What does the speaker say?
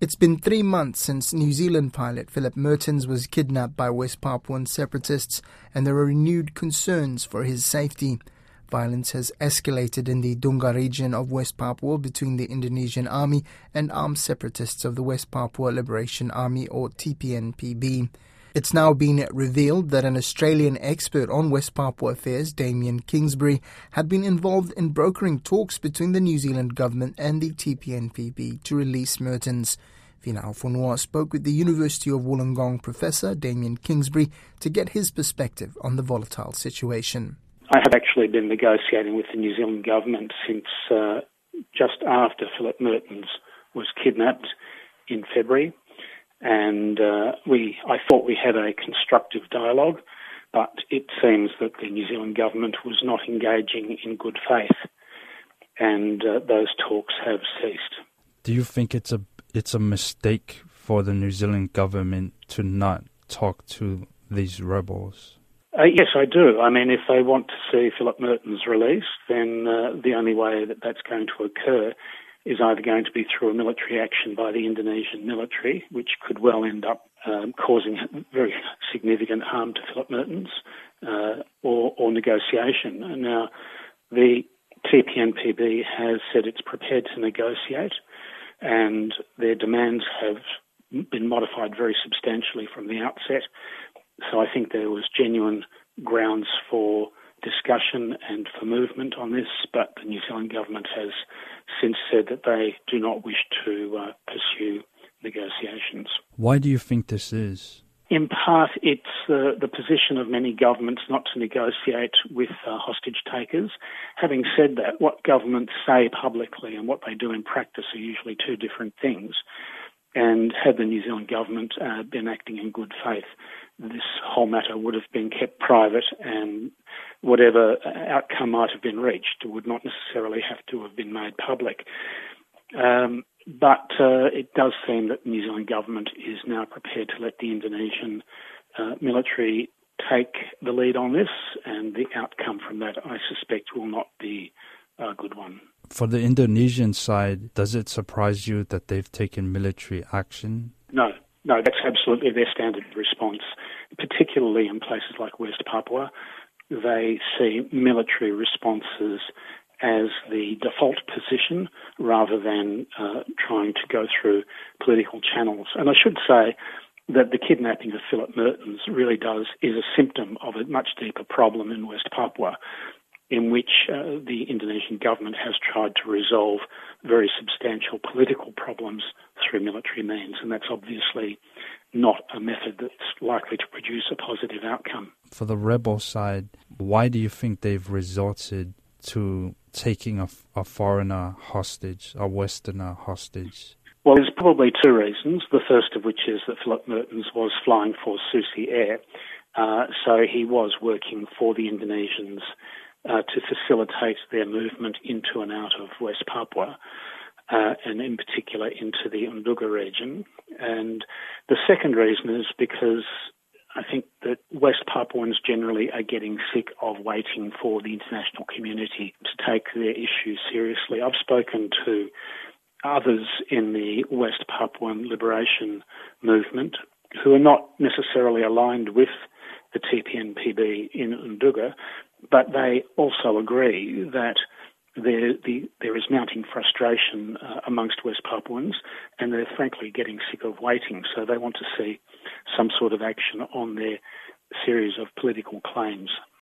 It's been three months since New Zealand pilot Philip Mehrtens was kidnapped by West Papuan separatists, and there are renewed concerns for his safety. Violence has escalated in the Nduga region of West Papua between the Indonesian army and armed separatists of the West Papua Liberation Army or TPNPB. It's now been revealed that an Australian expert on West Papua affairs, Damien Kingsbury, had been involved in brokering talks between the New Zealand government and the TPNPB to release Mehrtens. Finau Fonua spoke with the University of Wollongong professor Damien Kingsbury to get his perspective on the volatile situation. I have actually been negotiating with the New Zealand government since uh, just after Philip Mehrtens was kidnapped in February and uh, we I thought we had a constructive dialogue, but it seems that the New Zealand government was not engaging in good faith, and uh, those talks have ceased. Do you think it's a it's a mistake for the New Zealand government to not talk to these rebels? Uh, yes, I do. I mean, if they want to see Philip Mehrtens released, then uh, the only way that that's going to occur is either going to be through a military action by the Indonesian military, which could well end up um, causing very significant harm to Philip Mehrtens, uh, or, or negotiation. Now, the TPNPB has said it's prepared to negotiate, and their demands have been modified very substantially from the outset. So I think there was genuine grounds for discussion and for movement on this, but the New Zealand government has since said that they do not wish to uh, pursue negotiations. Why do you think this is? In part, it's uh, the position of many governments not to negotiate with uh, hostage takers. Having said that, what governments say publicly and what they do in practice are usually two different things. And had the New Zealand government uh, been acting in good faith, this whole matter would have been kept private and whatever outcome might have been reached would not necessarily have to have been made public. Um, but uh, it does seem that the New Zealand government is now prepared to let the Indonesian uh, military take the lead on this, and the outcome from that, I suspect, will not be a good one. For the Indonesian side, does it surprise you that they've taken military action? No, no, that's absolutely their standard response, particularly in places like West Papua. They see military responses as the default position rather than uh, trying to go through political channels. And I should say that the kidnapping of Philip Mehrtens really does is a symptom of a much deeper problem in West Papua in which uh, the Indonesian government has tried to resolve very substantial political problems through military means, and that's obviously not a method that's likely to produce a positive outcome. For the rebel side, why do you think they've resorted to taking a, a foreigner hostage, a Westerner hostage? Well, there's probably two reasons. The first of which is that Philip Mehrtens was flying for Susi Air, uh, so he was working for the Indonesians uh, to facilitate their movement into and out of West Papua, uh, and in particular into the Nduga region. And the second reason is because I think that West Papuans generally are getting sick of waiting for the international community to take their issues seriously. I've spoken to others in the West Papuan liberation movement who are not necessarily aligned with the TPNPB in Nduga, but they also agree that there, the, there is mounting frustration uh, amongst West Papuans, and they're frankly getting sick of waiting. So they want to see some sort of action on their series of political claims.